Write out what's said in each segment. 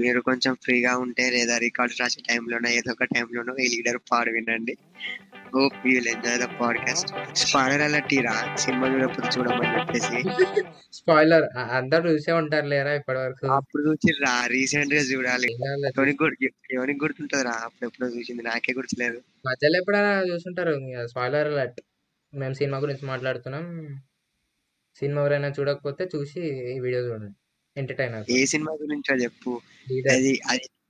మీరు కొంచెం ఫ్రీగా ఉంటే లేదా రికార్డ్స్ రాసే టైంలోనో ఏదో ఒక టైంలోనో ఈ లీడర్ పాడు వినండి. Hope you will enjoy the podcast spoiler alert Ira cinema చూడకపోతే చూడమని చెప్పేసి. స్పాయిలర్ అందరు చూసే ఉంటారు లేరా ఇప్పటి వరకు అప్పుడు చూసి రా రీసెంట్గా చూడాలి. ఎవరికి గుర్తుంటుంది రా అప్పుడు ఎప్పుడో చూసింది. నాకే గుర్తులేదు. మధ్యలో ఎప్పుడైనా చూసుంటారు. స్పాయిలర్ అలర్ట్ మేము సినిమా గురించి మాట్లాడుతున్నాం. సినిమా ఎవరైనా చూడకపోతే చూసి ఈ వీడియో చూడండి. ఎంటర్టైన్ ఏ సినిమా గురించో చెప్పు. అది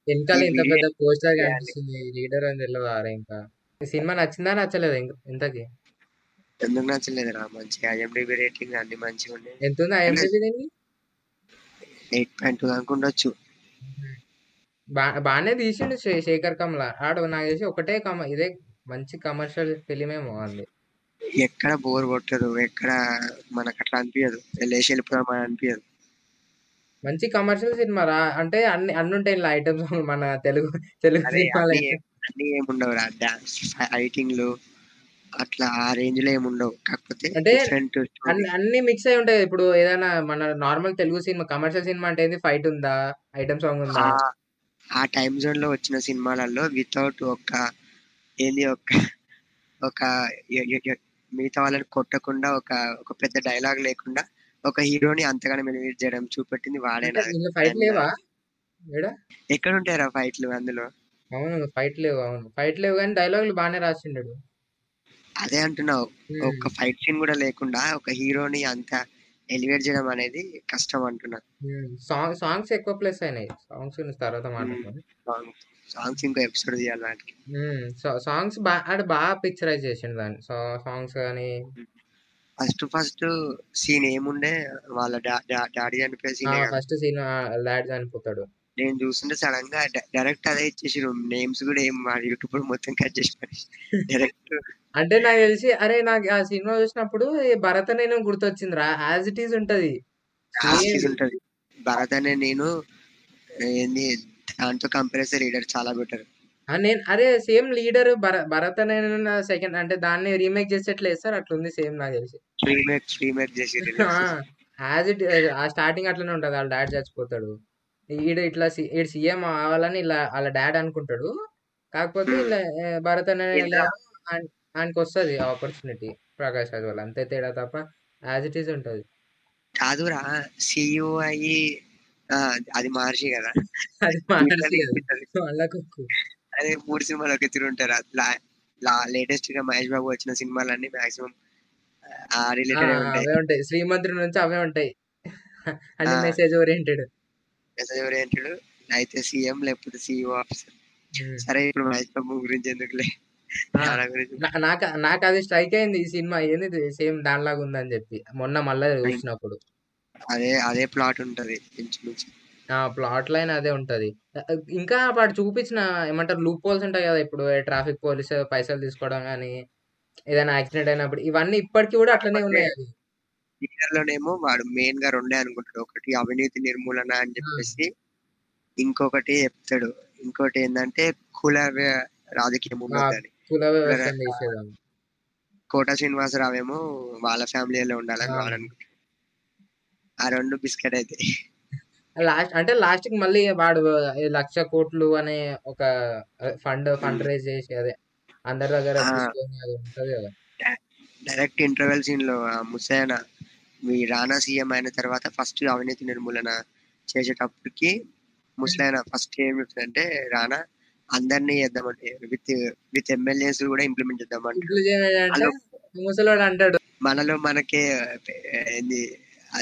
వెనకాల ఇంత పెద్ద పోస్టర్. కనిపిస్తుంది. లీడర్ అని తెలియదు ఇంకా. సినిమా నచ్చిందా నచ్చలేదు ఇంతకి? ఎందుకు నచ్చలేదు రా మంచిగా ఐఎండిబి రేటింగ్ అన్ని మంచిగా ఉన్నాయి. ఎంత ఉంది ఐఎండిబి ఎయిట్ పాయింట్ టూ దాకా ఉండొచ్చు. బాగానే తీసిండు శేఖర్ కమల. ఆడు నాకు తెలిసి ఒకటే కమ ఇదే మంచి కమర్షియల్ ఫిలిం ఏమో అంది ఎక్కడ బోర్ కొట్టదు ఎక్కడ మనకు అట్లా అనిపించదు లేచి వెళ్ళిపోదాం అని అనిపించదు మంచి కమర్షియల్ సినిమా రా. అంటే అన్ని అన్ని ఉంటాయి ఇలా ఐటమ్స్ మన తెలుగు తెలుగు సినిమాలు. అన్ని ఏముండవు రా. డాన్స్ ఫైటింగ్లు అట్లా ఆ రేంజ్లో ఏముండవు కాకపోతే అంటే అన్ని అన్ని మిక్స్ అయి ఉంటాయి. ఇప్పుడు ఏదైనా మన normal Telugu cinema commercial cinema అంటే ఏంది? ఫైట్ ఉందా? ఐటమ్ సాంగ్ ఉందా? ఆ టైం జోన్లో వచ్చిన సినిమాలలో వితౌట్ ఒక ఏంది ఒక ఒక మిగతా వాళ్ళని కొట్టకుండా ఒక ఒక పెద్ద డైలాగ్ లేకుండా ఒక హీరోని అంతగానో ఎలివేట్ చేయడం చూపెట్టింది వాడేనా ఫైట్ లేవా? ఎక్కడ ఉంటారా ఫైట్లు అందులో? అవును ఫైట్ లేవు అవును. ఫైట్ లేవు కానీ డైలాగులు బాగానే రాసిండు అదే అంటున్నావు. ఒక ఫైట్ సీన్ కూడా లేకుండా ఒక హీరోని అంత ఎలివేట్ చేయడం అనేది కష్టం అంటున్నా. సాంగ్ సాంగ్స్ ఎక్కువ ప్లస్ అయినాయి. సాంగ్స్ తర్వాత సాంగ్స్ ఇంకో ఎపిసోడ్ తీయాలి వాటికి సాంగ్స్ బాగా బాగా పిక్చరైజ్ చేసిండు దాన్ని. సో సాంగ్స్ కానీ ఫస్ట్ ఫస్ట్ సీన్ ఏముండే? వాళ్ళ డాడీ చనిపోయే సీన్ ఫస్ట్ సీన్ లాడ్ చనిపోతాడు. నేను చూస్తుంటే సడన్గా డైరెక్ట్ అదే ఇచ్చేసి నేమ్స్ కూడా ఏం మా యూట్యూబ్ మొత్తం కట్ చేసి డైరెక్ట్ అంటే నాకు తెలిసి అరే నాకు ఆ సినిమా చూసినప్పుడు భరత్ నేను గుర్తొచ్చిందిరా. యాజ్ ఇట్ ఈజ్ ఉంటది. ఉంటది. భరత్ అనే నేను ఏంది దాంతో కంపేర్ చేస్తే రీడర్ చాలా బెటర్ నేను అరే సేమ్ లీడర్ భరత్ అనే సెకండ్ అంటే దాన్ని రీమేక్ చేసేట్లు వేస్తారు అట్లుంది సేమ్ నాకు తెలిసి. రీమేక్ రీమేక్ చేసి యాజ్ ఇట్ ఆ స్టార్టింగ్ అట్లనే ఉంటది వాళ్ళ డాడ్ చచ్చిపోతాడు. ఈడు ఇట్లా ఈడు సీఎం అవ్వాలని ఇలా వాళ్ళ డాడ్ అనుకుంటాడు. కాకపోతే ఇలా భరత్ అనే ఆయనకి వస్తుంది ఆపర్చునిటీ ప్రకాష్ రాజ్ వల్ల అంతే తేడా తప్ప యాజ్ ఇట్ ఈజ్ ఉంటది. కాదురా సిఇఓ అయ్యి ఆ, అది మహర్షి కదా. అది మహర్షి. అదే మూడు సినిమాలు ఒక తిరుగుంటారు లేటెస్ట్గా మహేష్ బాబు వచ్చిన సినిమాలన్నీ మాక్సిమం ఆ రిలేటెడ్ ఉంటాయి. అవే ఉంటాయి. శ్రీమంతుడి నుంచి అవే ఉంటాయి. అన్ని. మెసేజ్ ఓరియంటెడ్ మెసేజ్ ఓరియంటెడ్ అయితే సీఎం లేకపోతే సిఇఓ ఆఫీసర్ సరే ఇప్పుడు మహేష్ బాబు గురించి ఎందుకులే? నాకు నాకు అది స్ట్రైక్ అయింది ఈ సినిమా. ఏంది సేమ్ దానిలాగా ఉందని చెప్పి. మొన్న మళ్ళీ చూసినప్పుడు. అదే అదే ప్లాట్ ఉంటది. ఇంచుమించు. ప్లాట్ లైన్ అదే ఉంటది. ఇంకా వాడు చూపించిన ఏమంటారు లూప్ హోల్స్ ఉంటాయి కదా ఇప్పుడు ట్రాఫిక్ పోలీస్ పైసలు తీసుకోవడం కానీ ఏదైనా యాక్సిడెంట్ అయినప్పుడు ఇవన్నీ ఇప్పటికీ కూడా అట్లనే ఉన్నాయి. లోనేమో వాడు మెయిన్గా రెండే అనుకుంటాడు. ఒకటి అవినీతి నిర్మూలన అని చెప్పేసి ఇంకొకటి చెప్తాడు. ఇంకోటి ఏంటంటే కుల రాజకీయం తీసేదాం కోట శ్రీనివాసరావు ఏమో వాళ్ళ ఫ్యామిలీలో ఉండాలని. వాడు అనుకుంటాడు. ఆ రెండు బిస్కెట్ అయితే. లాస్ట్ అంటే లాస్ట్కి మళ్ళీ వాడు లక్ష కోట్లు అనే ఒక ఫండ్ ఫండ్ రైజ్ చేసి అదే అందరి దగ్గర ఆ. తీసుకొని అది ఉంటది కదా. డైరెక్ట్ ఇంటర్వెల్ సీన్లో ముసైన మీ రానా సీఎం అయిన తర్వాత ఫస్ట్ అవినీతి నిర్మూలన చేసేటప్పటికి ముసలైన ఫస్ట్ ఏం చెప్తుందంటే రానా అందరినీ చేద్దామంటే విత్ విత్ ఎమ్మెల్యేస్ కూడా ఇంప్లిమెంట్ చేద్దామంటే ముసలోడు అంటాడు. మనలో మనకే ఏంది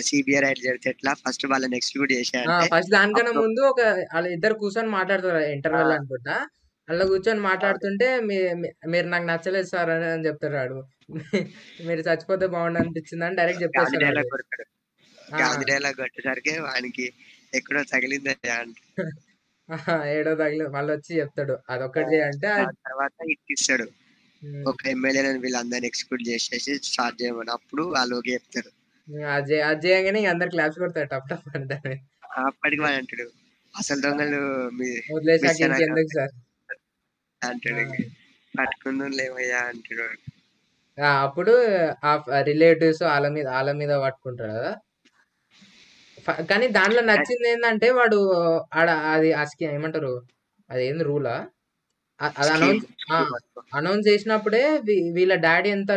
సిబిఐ రైట్ చేస్తే ఎట్లా? ఫస్ట్ వాళ్ళని ఎక్స్క్లూడ్ చేశారంటే ఫస్ట్ దానికన్నా ముందు ఒక వాళ్ళ ఇద్దరు కూర్చొని మాట్లాడుతారు ఇంటర్వెల్. అనుకుంటా. అలా కూర్చొని మాట్లాడుతుంటే మీరు నాకు నచ్చలేదు సార్ అని వాడు మీరు చచ్చిపోతే బాగుండు అనిపించింది అని డైరెక్ట్ చెప్పేస్తాడు డైలాగ్. కొడతాడు. గాంధీ డైలాగ్ కొట్టేసరికి వానికి ఎక్కడో తగిలింది ఏడో తగిలి మళ్ళీ వచ్చి చెప్తాడు. అదొక్కటి చేయి అంటే తర్వాత ఇట్టిస్తాడు ఉమ్, ఒక ఎమ్మెల్యేలను వీళ్ళందరినీ ఎక్స్క్లూడ్ చేసేసి స్టార్ట్ చేయమని అప్పుడు వాళ్ళు చెప్తారు. అది అది చేయగానే అందరు క్లాప్స్ కొడతాడు టప్ టప్ దాన్ని అప్పటికి వాడు అంటాడు అసలు దొంగలు వదిలేసాక ఇంకెందుకు సార్? అంటాడు పట్టుకుందాం లేవయ్యా అంటాడు అప్పుడు ఆ రిలేటివ్స్ వాళ్ళ మీద వాళ్ళ మీద పట్టుకుంటాడు కదా. కానీ దాంట్లో నచ్చింది ఏంటంటే వాడు ఆడ అది ఆ స్కీ ఏమంటారు అది ఏంది రూలా? అది అనౌన్స్ అనౌన్స్ చేసినప్పుడే వీళ్ళ డాడీ ఎంత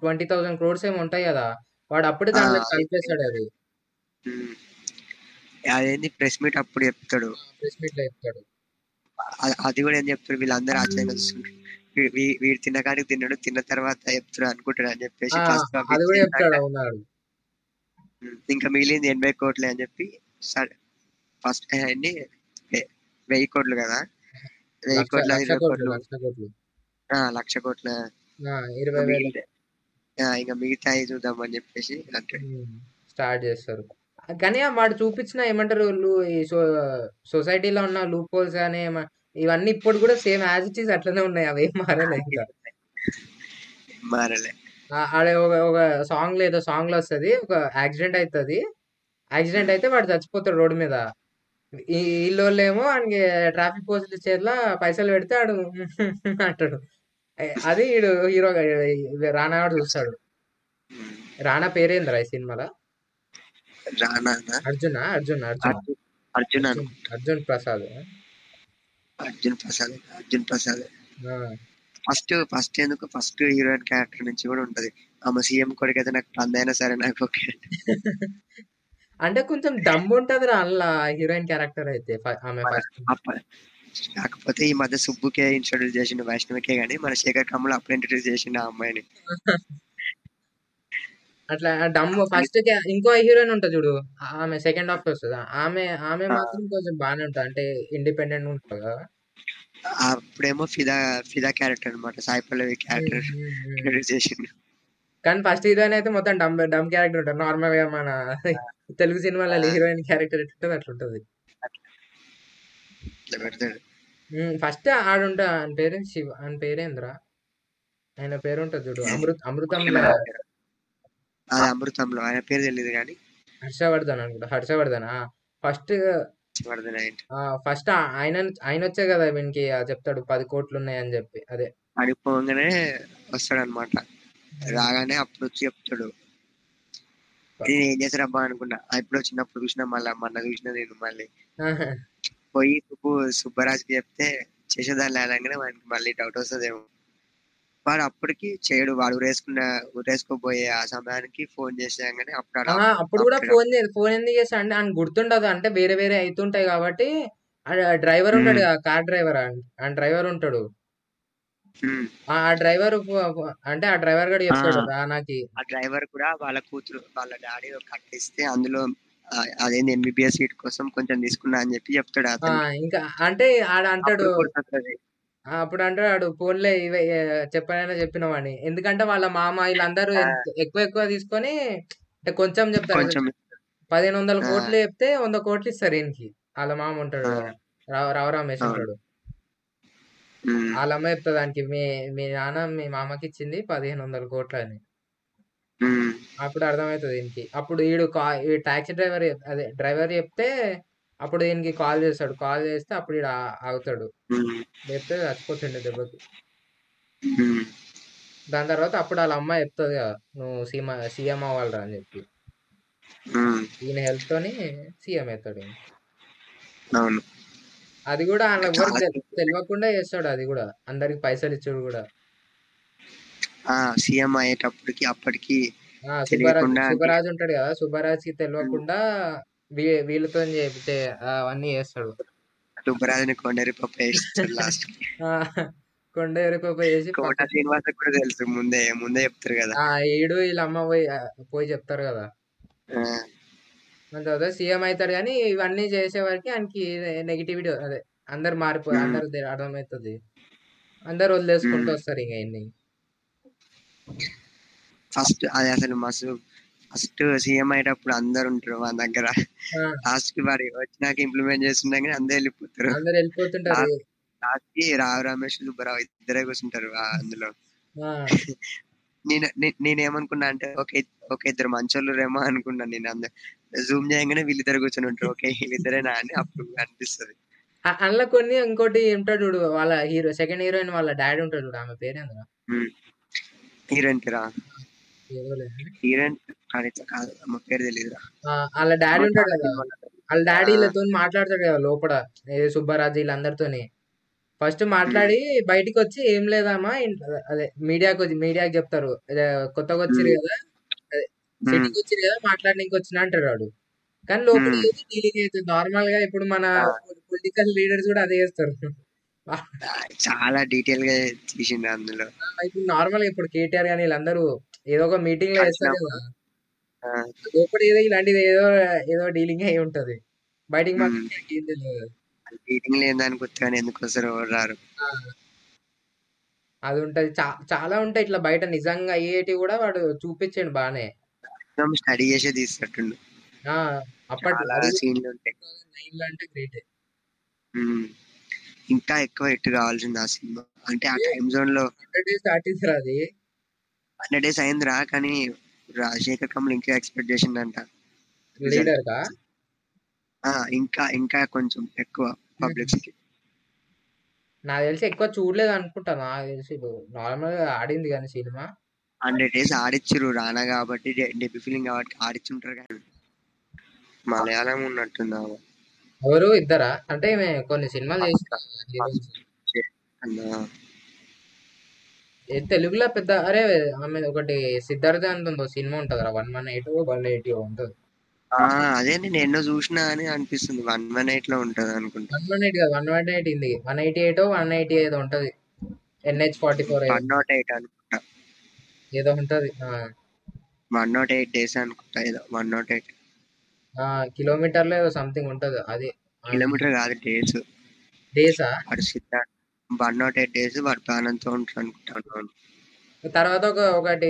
ట్వంటీ థౌసండ్ క్రోడ్స్ ఏమి ఉంటాయి కదా. వాడు అప్పుడే దాంట్లో ఆ, కలిపేస్తాడు అది. అదేంది? ప్రెస్ మీట్ అప్పుడు చెప్తాడు. ప్రెస్ మీట్లో చెప్తాడు అది కూడా ఏం చెప్తాడు? వీళ్ళందరూ వీ- వీడు తిన్నకాడికి తిన్నాడు తిన్న తర్వాత చెప్తాడు అనుకుంటాడు అని చెప్పేసి ఇంకా మిగిలింది ఎనభై కోట్లే అని చెప్పి ఫస్ట్ అన్ని వెయ్యి కోట్లు కదా? వెయ్యి కోట్ల లక్ష ఇరవై కోట్లు లక్ష ఇరవై ఇంకా మిగతా చూద్దాం అని చెప్పేసి అంటాడు స్టార్ట్ చేస్తారు. కానీ వాడు చూపించిన ఏమంటారు లు- ఈ సో సొసైటీలో ఉన్న లూప్ హోల్స్ కానీ ఇవన్నీ ఇప్పుడు కూడా సేమ్ యాజ్ ఇట్ ఈస్ అట్లనే ఉన్నాయి అవి మారలే మారలే. ఆడ ఒక ఒక సాంగ్ లేదో సాంగ్లో వస్తుంది ఒక యాక్సిడెంట్ అవుతుంది యాక్సిడెంట్ అయితే వాడు చచ్చిపోతాడు రోడ్డు మీద. ఈ వీళ్ళు ఏమో ఆయనకి ట్రాఫిక్ పోలీసుల చేతిలో పైసలు పెడితే ఆడు అంటాడు. అది ఈడు హీరో రానా చూస్తాడు. రానా పేరేంద్రా ఈ సినిమాలో? అర్జున? అర్జున్ అర్జున్? అర్జున్ అర్జున్ ప్రసాద్. అర్జున్ ప్రసాద్ అర్జున్ ప్రసాద్. ఫస్ట్ ఫస్ట్ ఎందుకు? ఫస్ట్ హీరోయిన్ క్యారెక్టర్ నుంచి కూడా ఉంటది. ఆమె సీఎం కొడుకు అయితే నాకు పందైనా సరే నాకు ఓకే. అంటే కొంచెం దమ్ ఉంటది రా అలా హీరోయిన్ క్యారెక్టర్ అయితే ఆమె కాకపోతే ఈ మధ్య సుబ్బుకే ఇంట్రొడ్యూస్ చేసిన వైష్ణవికే గానీ మన శేఖర్ కమల్ అప్పుడు ఇంట్రొడ్యూస్ చేసిన ఆ అమ్మాయిని. అట్లా డమ్ ఫస్ట్ ఇంకో హీరోయిన్ ఉంటుంది చూడు ఆమె సెకండ్ హాఫ్ వస్తుంది? ఆమె ఆమె మాత్రం కొంచెం బాగానే ఉంటుంది అంటే ఇండిపెండెంట్ ఉంటుంది కదా? అప్పుడేమో ఫిదా ఫిదా క్యారెక్టర్ అన్నమాట సాయి పల్లవి క్యారెక్టర్. ఇంట్రొడ్యూస్ చేసిండు. కానీ ఫస్ట్ హీరోయిన్ అయితే మొత్తం డమ్ డమ్ క్యారెక్టర్ ఉంటుంది నార్మల్గా మన తెలుగు సినిమాలలో హీరోయిన్ క్యారెక్టర్ ఎట్లుంటుంది అట్లుంటది. ఇట్లా పెడతాడు. ఫస్ట్ ఆడుంటా ఆయన పేరు శివ ఆయన పేరేంద్రా. ఆయన పేరు ఉంటుంది చూడు అమృత్ అమృతంలో అది అమృతంలో ఆయన పేరు తెలియదు కానీ. హర్షవర్ధన్ అనుకుంటా హర్షవర్ధన్? ఫస్ట్ ఫస్ట్ ఆయన ఆయన వచ్చే కదా వీనికి చెప్తాడు పది కోట్లు ఉన్నాయని చెప్పి అదే. పడిపోగానే వస్తాడు అనమాట రాగానే అప్పుడు వచ్చి చెప్తాడు. నేను ఏం చేశారు అబ్బా అనుకున్నా ఇప్పుడు చిన్నప్పుడు చూసినా మళ్ళీ మొన్న చూసినా నేను మళ్ళీ. పోయి సుబ్బు సుబ్బరాజ్కి చెప్తే చేసేదాన్ని అనగానే వానికి మళ్ళీ డౌట్ వస్తుందేమో. వాడు అప్పటికి చేయడు వాడు ఉరేసుకున్న ఉరేసుకోబోయే ఆ సమయానికి ఫోన్ చేసాగానే అప్పుడు అప్పుడు కూడా ఫోన్ చేసి ఫోన్ ఎందుకు చేస్తా అంటే ఆయన గుర్తుండదు. అంటే వేరే వేరే అవుతుంటాయి కాబట్టి డ్రైవర్ ఉంటాడు కార్ డ్రైవర్ ఆ? డ్రైవర్ ఉంటాడు. ఆ డ్రైవర్ అంటే ఆ డ్రైవర్ గడు చెప్తాడు ఆ. రానాకి ఆ డ్రైవర్ కూడా వాళ్ళ కూతురు వాళ్ళ డాడీ కట్టిస్తే అందులో అదేంది ఎంబీబీఎస్ సీట్ కోసం కొంచెం తీసుకున్నా అని చెప్పి చెప్తాడు అతను. ఇంకా అంటే ఆడ అంటాడు అప్పుడు అంటాడు ఫోన్లే ఇవే చెప్పనైనా చెప్పినవాని ఎందుకంటే వాళ్ళ మామ వీళ్ళందరూ ఎక్కువ ఎక్కువ తీసుకొని అంటే కొంచెం చెప్తారు. పదిహేను వందల. కోట్లు చెప్తే వంద కోట్లు ఇస్తారు ఈయనకి. వాళ్ళ మామ ఉంటాడు రావు రమేష్. ఉంటాడు. వాళ్ళ అమ్మ చెప్తుంది దానికి మీ మీ నాన్న మీ మామకి ఇచ్చింది పదిహేను వందల కోట్లు అని. అప్పుడు అర్థమవుతుంది దీనికి. అప్పుడు ఈడు కా ఈ టాక్సీ డ్రైవర్ అదే డ్రైవర్ చెప్తే అప్పుడు దీనికి కాల్ చేస్తాడు. కాల్ చేస్తే అప్పుడు ఈడు ఆ- ఆగుతాడు లేకపోతే చచ్చిపోతుండే దెబ్బకి. దాని తర్వాత అప్పుడు వాళ్ళ అమ్మ చెప్తుంది కదా నువ్వు సీఎం సీఎం అవ్వాలరా అని చెప్పి. ఈయన హెల్ప్ తోని సీఎం అవుతాడు ఈయన. అవును. అది కూడా ఎవరికి తె- తెలియకుండా చేస్తాడు అది కూడా. అందరికి పైసలు ఇచ్చాడు కూడా. ఆ సీఎం అయ్యేటప్పటికి అప్పటికి సుబ్బరాజ్ తెలియకుండా సుబ్బరాజ్ ఉంటాడు కదా సుబ్బరాజ్కి తెలియకుండా వీళ్ళతో చెప్తే అవన్నీ చేస్తాడు. సుబ్బరాజుని కొండరి పప్పు లాస్ట్ ఆ, కొండ ఎరుకోపోయి చేసి కోట శ్రీనివాస కూడా తెలుసు ముందే ముందే చెప్తారు కదా. ఆ ఈడు వీళ్ళ అమ్మ పోయి పోయి చెప్తారు కదా. తర్వాత సీఎం అవుతాడు కానీ ఇవన్నీ చేసే వరకు ఆయనకి నెగిటివిటీ అదే అందరు మారిపో మ్మ్. అందరు అర్థమవుతుంది. అందరు వదిలేసుకుంటూ. వస్తారు ఇంకా ఇన్ని ఫస్ట్ అది అసలు మస్తు ఫస్ట్ సీఎం అయ్యేటప్పుడు అందరు ఉంటారు మన దగ్గర. లాస్ట్కి వారి వచ్చినాక ఇంప్లిమెంట్ చేస్తున్నా కానీ అందరు వెళ్ళిపోతారు. లాస్ట్కి రావు రమేష్ సుబ్బరావు ఇద్దరే కూర్చుంటారు అందులో. నేను నేనేమనుకున్నా అంటే ఒక ఒక ఇద్దరు మంచోళ్ళు రేమో అనుకున్నా నేను అందరు జూమ్ చేయగానే వీళ్ళిద్దరు కూర్చొని ఉంటారు. ఓకే వీళ్ళిద్దరేనా అని అప్పుడు అనిపిస్తుంది. అందులో కొన్ని ఇంకోటి ఉంటాడు చూడు వాళ్ళ హీరో సెకండ్ హీరోయిన్ వాళ్ళ డాడీ ఉంటాడు చూడు ఆమె పేరేంద్ర? హీరోయిన్ కాదు పేరు తెలియదురా వాళ్ళ డాడీ ఉంటాడు కదా. వాళ్ళ డాడీ. వీళ్ళతో మాట్లాడతాడు కదా లోపల ఏ సుబ్బరాజు వీళ్ళందరితోని. ఫస్ట్ మాట్లాడి బయటికి వచ్చి ఏం లేదమ్మా అదే మీడియాకి వచ్చి మీడియాకి చెప్తారు. కొత్తగా వచ్చిరు కదా సిటీకి వచ్చిరు కదా మాట్లాడడానికి వచ్చిన అంటాడు వాడు. కానీ లోపల. డీలింగ్ అవుతుంది నార్మల్గా ఇప్పుడు మన. పొలిటికల్ లీడర్స్ కూడా అదే చేస్తారు. చాలా డీటెయిల్గా తీసిండు అందులో. ఇప్పుడు నార్మల్గా ఇప్పుడు కేటీఆర్ కానీ వీళ్ళందరూ ఏదో ఒక మీటింగ్లో వేస్తారు కదా. లోపల ఏదో ఇలాంటిది ఏదో ఏదో డీలింగ్ అయి ఉంటది. బయటికి మాత్రం ఏం తెలియదు. మీటింగ్ లేని దానికి ఎందుకు వస్తారు ఎవరు రారు. అది ఉంటది. చాలా ఉంటాయి ఇట్లా బయట నిజంగా అయ్యేటి కూడా వాడు చూపించాడు బానే. స్టడీ చేసే తీసినట్టుండు ఆ అప్పటి చాలా సీన్లు ఉంటాయి నైన్లో అంటే గ్రేట్. ఇంకా ఎక్కువ హిట్ కావాల్సింది ఆ సినిమా. అంటే ఆ టైం జోన్లో హండ్రెడ్ డేస్ ఆర్టిస్ట్ అది? హండ్రెడ్ డేస్ అయిందిరా కానీ రాజశేఖర్ కమల్ ఇంకా ఎక్స్పెక్ట్ ఆ, ఇంకా ఇంకా కొంచెం ఎక్కువ పబ్లిక్స్కి. నాకు తెలిసి ఎక్కువ చూడలేదు అనుకుంటా నాకు తెలిసి నార్మల్గా ఆడింది కానీ సినిమా. హండ్రెడ్ డేస్ ఆడిచ్చిరు రానా కాబట్టి డెబ్యూ ఫీలింగ్ కాబట్టి ఆడిచ్చుంటారు కానీ. మలయాళం ఉన్నట్టుంది. ఎవరు? ఇద్దరా? అంటే ఈమె కొన్ని సినిమాలు చేసిన తెలుగులో పెద్ద అరే ఆమె ఒకటి సిద్ధార్థ అంత ఉందో సినిమా ఉంటది one one eight one eighty ఉంటది. ఆ, అదే నేను ఎన్నో చూసినా అని అనిపిస్తుంది వన్ వన్ ఎయిట్లో ఉంటది అనుకుంటా. వన్ వన్ ఎయిట్ కాదు వన్ వన్ ఎయిట్ ఉంది. One eighty eight one eighty ఏదో ఉంటది. NH forty four one not eight అనుకుంటా. ఏదో ఉంటది వన్ నాట్ ఎయిట్ డేస్ అనుకుంటా ఏదో వన్ నాట్ ఎయిట్. కిలోమీటర్లో సంథింగ్ ఉంటది. అది కిలోమీటర్ కాదు డేస్ డేసా వాడు Siddharth one not eight days వాడు ప్రాణంతో ఉంటాడు అనుకుంటాను తర్వాత ఒక ఒకటి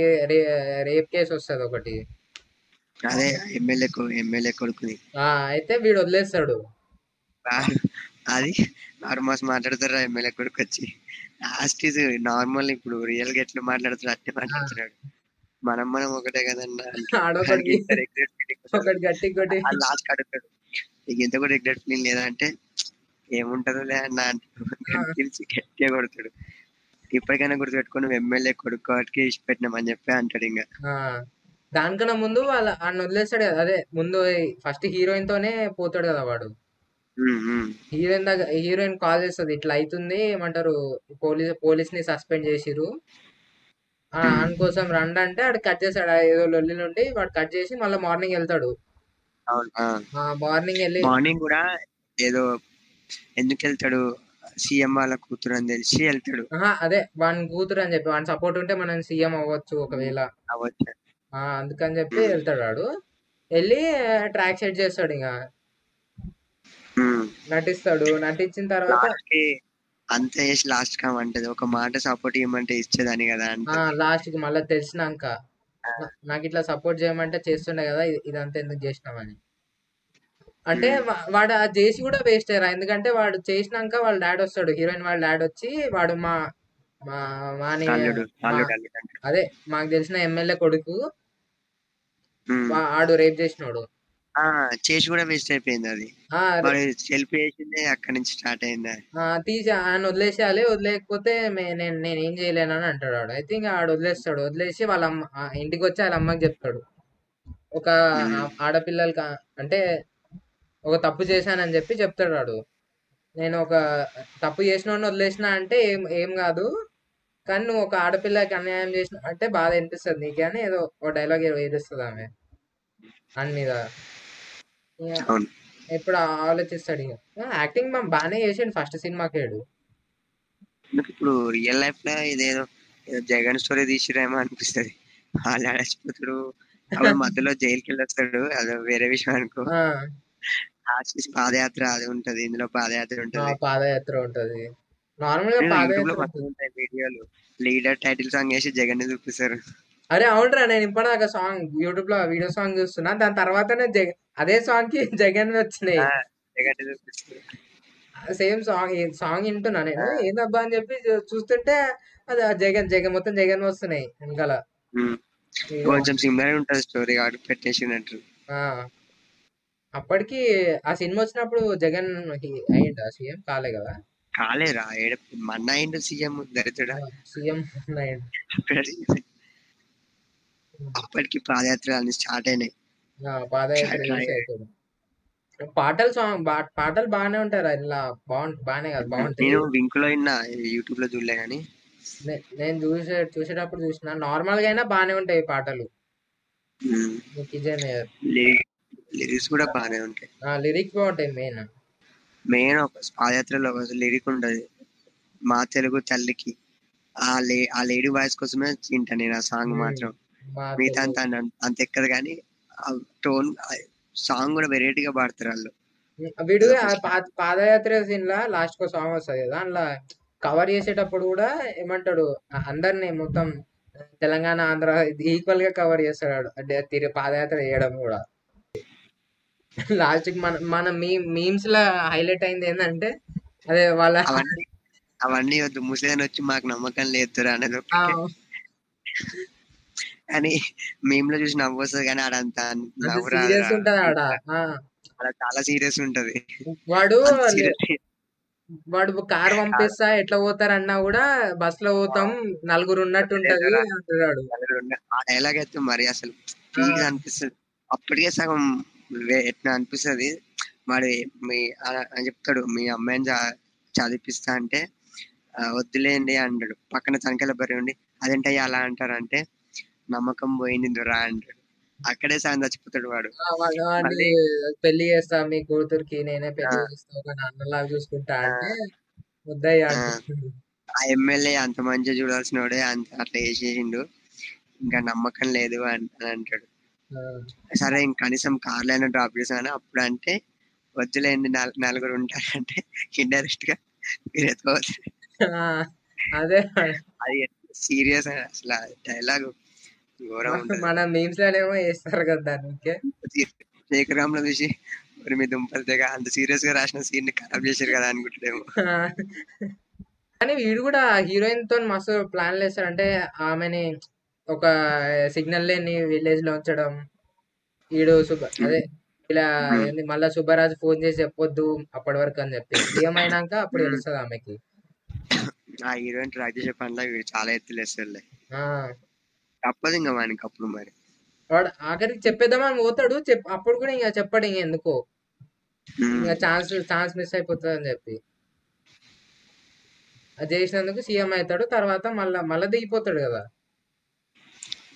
రేప్ కేసు వస్తుంది ఒకటి. అదే ఎమ్మెల్యే ఎమ్మెల్యే కొడుకుని. అయితే వీడు వదిలేస్తాడు. అది వాడు మస్తు మాట్లాడతారు ఎమ్మెల్యే కొడుకు వచ్చి. లాస్ట్ ఇది నార్మల్ ఇప్పుడు రియల్గా ఎట్లా మాట్లాడుతాడు అట్టే మాట్లాడుతున్నాడు. మనం మనం ఒకటే కదన్నా లాస్ట్ అడుగుతాడు నీకు ఎంత కూడా రిగ్రెట్ ఫీలింగ్ లేదా అంటే ఏముంటదిలే అన్న అంటాడు. పిలిచి గట్టిగా కొడతాడు. ఇప్పటికైనా గుర్తుపెట్టుకుని నువ్వు ఎమ్మెల్యే కొడుకు వాటికి ఇచ్చి పెట్టినామని చెప్పి అంటాడు ఇంకా దానికన్నా ముందు వాళ్ళ ఆయన వదిలేస్తాడు కదా. అదే ముందు ఫస్ట్ హీరోయిన్ తోనే పోతాడు కదా వాడు. హీరోయిన్ దగ్గర హీరోయిన్ కాల్ చేస్తుంది. ఇట్లా అవుతుంది ఏమంటారు పోలీస్ పోలీస్ని సస్పెండ్ చేసిరు. అందుకోసం రండి అంటే ఆడు కట్ చేస్తాడు. ఆ ఏదో లొల్లి నుండి వాడు కట్ చేసి మళ్ళీ మార్నింగ్ వెళ్తాడు. మార్నింగ్ వెళ్ళి మార్నింగ్ కూడా ఏదో ఎందుకు వెళ్తాడు? సీఎం వాళ్ళ కూతురు అని తెలిసి వెళ్తాడు. ఆహా, అదే వాని కూతురు అని చెప్పి వాని సపోర్ట్ ఉంటే మనం సీఎం అవ్వచ్చు ఒకవేళ. అవ్వచ్చు. ఆ, అందుకని చెప్పి వెళ్తాడు వాడు వెళ్ళి ట్రాక్ సెట్ చేస్తాడు ఇంకా ఉమ్. నటిస్తాడు. నటించిన తర్వాత కి అంత చేసి లాస్ట్ కా అంటది ఒక మాట సపోర్ట్ ఇవ్వమంటే ఇచ్చేదాని కదా అంటే. లాస్ట్కి మళ్ళీ తెలిసినాక. నాకు ఇట్లా సపోర్ట్ చేయమంటే చేస్తుండే కదా ఇది- ఇదంతా ఎందుకు చేసినామని. అంటే వాడు అది చేసి కూడా వేస్ట్ అయ్యారా? ఎందుకంటే వాడు చేసినాక వాళ్ళ డాడ్ వస్తాడు. హీరోయిన్ వాళ్ళ డాడ్ వచ్చి వాడు మా మా మాని. అదే మాకు తెలిసిన ఎమ్మెల్యే కొడుకు ఉమ్. వా- ఆడు రేప్ చేసినాడు. ఆ, చేసి కూడా వేస్ట్ అయిపోయింది అది. ఆ, వాడు సెల్ఫీ వేసిందే అక్కడి నుంచి స్టార్ట్ అయింది ఆ, తీసి ఆయన వదిలేసేయాలి వదిలేకపోతే మే- నేను నేను ఏం చేయలేనని అంటాడు ఆడు అయితే ఇంకా ఆడు వదిలేస్తాడు. వదిలేసి వాళ్ళ అమ్మ ఇంటికి వచ్చి వాళ్ళ అమ్మకి చెప్తాడు. ఒక ఆ- ఆడపిల్లలకి ఆ- అంటే ఒక తప్పు చేశానని చెప్పి చెప్తాడు వాడు. నేను ఒక తప్పు చేసిన వదిలేసిన అంటే ఏం ఏం కాదు. కానీ నువ్వు ఒక ఆడపిల్లకి అన్యాయం చేసిన అంటే బాధ అనిపిస్తుంది నీకు అని ఏదో ఒక డైలాగ్ వేధిస్తుంది ఆమె. దాని మీద ఎప్పుడు ఆలోచిస్తాడు ఇక యాక్టింగ్ మనం బాగానే చేసాడు ఫస్ట్ సినిమాకేడు నాకు ఇప్పుడు రియల్ లైఫ్లో ఇదేదో జగన్ స్టోరీ తీసిరేమో అనిపిస్తది. వాళ్ళు అప్పుడు మధ్యలో జైలుకి వెళ్ళొస్తాడు అది వేరే విషయం అనుకో. పాదయాత్ర అది ఉంటది ఇందులో పాదయాత్ర ఉంటది. పాదయాత్ర ఉంటది. నార్మల్గా పాదయాత్ర వీడియోలు. లీడర్ టైటిల్ సాంగ్ వేసి జగన్ చూపిస్తారు. అరే అవునరా నేను ఇప్పటిదాకా సాంగ్ యూట్యూబ్లో వీడియో సాంగ్ చూస్తున్నా. దాని తర్వాతనే జగ అదే సాంగ్కి జగన్ వచ్చినాయి. ఆ, సేమ్ సాంగ్ సాంగ్ వింటున్నా నేను. ఏందబ్బా అని చెప్పి చూస్తుంటే అది ఆ జగన్ జగన్ మొత్తం జగన్ వస్తున్నాయి వెనకాల. కొంచెం సిమిలర్ ఉంటది స్టోరీ కాబట్టి పెట్టేసినట్టు ఆ, అప్పటికి ఆ సినిమా వచ్చినప్పుడు జగన్ అయ్యిండా? సీఎం కాలే కదా? కాలేరా మన్న అయిండు సీఎం దరిద్రుడా. సీఎం అయ్యిండు. అప్పటికి పాదయాత్రలు అన్ని స్టార్ట్ అయినాయి పాదయాత్ర పాటలు సాంగ్ పాటలు బాగానే ఉంటారు ఇలా బాగుంటు బాగానే కాదు బాగుంటాయి. నేను వింక్లో విన్నా యూట్యూబ్లో చూడలే కానీ. నేను చూసే చూసేటప్పుడు చూసిన నార్మల్గా అయినా బాగానే ఉంటాయి పాటలు. లిరిక్స్ కూడా బాగానే ఉంటాయి. లిరిక్స్ బాగుంటాయి మెయిన్. మెయిన్ ఒక పాదయాత్రలో ఒక లిరిక్ ఉంటది. మా తెలుగు తల్లికి ఆ లే ఆ లేడీ వాయిస్ కోసమే వింటా నేను ఆ సాంగ్. మాత్రం. మిగతా తెలుగు- అంత అంత ఎక్కదు కానీ టోన్ సాంగ్ కూడా వెరైటీగా పాడతారు వాళ్ళు. వీడు పాదయాత్ర సీన్ లా లాస్ట్ ఒక సాంగ్ వస్తుంది కదా అందులో కవర్ చేసేటప్పుడు కూడా ఏమంటాడు అందరిని మొత్తం తెలంగాణ ఆంధ్ర ఈక్వల్గా కవర్ చేస్తాడు అంటే తిరిగి పాదయాత్ర చేయడం కూడా. లాస్ట్కి మన మన మీ మీమ్స్ లా హైలైట్ అయింది ఏంటంటే అదే వాళ్ళ అవన్నీ అవన్నీ వద్దు ముస్లిం వచ్చి మాకు నమ్మకం లేదు అనేది ఆ, ఒకటి. కానీ మేము లో చూసి నవ్వు వస్తుంది కానీ ఆడంత నవ్వు ఆడ చాలా సీరియస్ ఉంటది. వాడు. వాడు కార్ పంపిస్తా ఎట్లా పోతారన్నా కూడా బస్లో పోతాం నలుగురు ఉన్నట్టు ఉంటది అంటున్నాడు ఆ డైలాగ్ అయితే మరి అసలు పీక్ అనిపిస్తుంది. అప్పటికే సగం ఎట్లా అనిపిస్తుంది మరి మీ అని చెప్తాడు మీ అమ్మాయిని చదివిపిస్తా అంటే వద్దులేండి అంటాడు. పక్కన తనకల బరి ఉండి అదేంటయ్యా అలా అంటారంటే నమ్మకం పోయింది రా అంటాడు అక్కడే సగం చచ్చిపోతాడు వాడు. పెళ్ళి చేస్తా మీ కూతురికి నేనే పెళ్ళి చేస్తా ఒక నాన్నలాగా చూసుకుంటా అంటే ఆ. ఎమ్మెల్యే అంత మంచిగా చూడాల్సిన వాడే అంత అట్లా చేసేసిండు. ఇంకా నమ్మకం లేదు అని అంటాడు. సరే ఇంక కనీసం కార్లో అయినా డ్రాప్ చేసాను అప్పుడు అంటే వద్దులేండి నల్- నలుగురు ఉంటారంటే ఇండైరెక్ట్గా మీరు ఎత్తుకోవచ్చు అదే అది సీరియస్ అసలు డైలాగ్. మన మీమ్స్ లోనేమో వేస్తారు కదా దానికి శేఖరామ్లో చూసి మరి మీ దుంపలు తెగ అంత సీరియస్గా రాసిన సీన్ని ఖరాబ్ చేశారు కదా అనుకుంటాడేమో కానీ వీడు కూడా హీరోయిన్తో మస్తు ప్లాన్లు వేస్తాడు అంటే ఆమెని ఒక సిగ్నల్ లేని విలేజ్లో ఉంచడం. వీడు సుబ్బ అదే ఇలా ఏంది మళ్ళా సుబ్బరాజు ఫోన్ చేసి చెప్పొద్దు అప్పటి వరకు అని చెప్పి. అయినాక అప్పుడు తెలుస్తుంది ఆమెకి. ఆ హీరోయిన్ ట్రాక్ చేసే పనిలో వీడు చాలా ఎత్తులేస్తాడులే ఆ. తప్పదు ఇంకా వానికి అప్పుడు మరి. వాడు ఆఖరికి చెప్పేద్దామని పోతాడు చెప్ అప్పుడు కూడా ఇంకా చెప్పాడు ఇంక ఎందుకో. ఇంకా ఛాన్స్ ఛాన్స్ మిస్ అయిపోతుంది అని చెప్పి. అది చేసినందుకు సీఎం అవుతాడు తర్వాత మళ్ళా మళ్ళా దిగిపోతాడు కదా.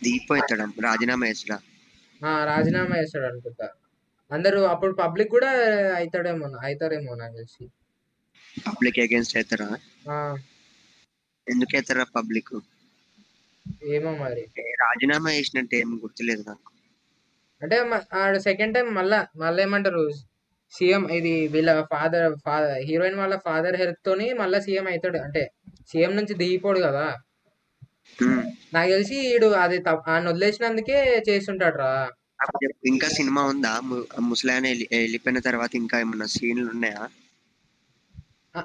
దిగిపోతాడు రాజీనామా చేసిరా ఆ రాజీనామా చేస్తాడు అనుకుంటా. అందరూ అప్పుడు పబ్లిక్ కూడా అవుతాడేమో అవుతారేమో నాకు తెలిసి. పబ్లిక్ అగేన్స్ట్ అవుతారా? ఎందుకు అవుతారా పబ్లిక్? ఏమో మరి. రాజీనామా చేసినట్టు ఏం గుర్తులేదు నాకు. అంటే ఆడ సెకండ్ టైం మళ్ళా మళ్ళీ ఏమంటారు సీఎం ఇది వీళ్ళ ఫాదర్ ఫాదర్ హీరోయిన్ వాళ్ళ ఫాదర్ హెల్ప్ తోని మళ్ళా సీఎం అవుతాడు అంటే సీఎం నుంచి దిగిపోడు కదా. నాకు తెలిసి వీడు అది ఆయన వదిలేసినందుకే చేస్తుంటాడు రా ఇంకా సినిమా ఉందా? ముసలాయన వెళ్ళి- వెళ్ళిపోయిన తర్వాత ఇంకా ఏమన్నా సీన్లు ఉన్నాయా?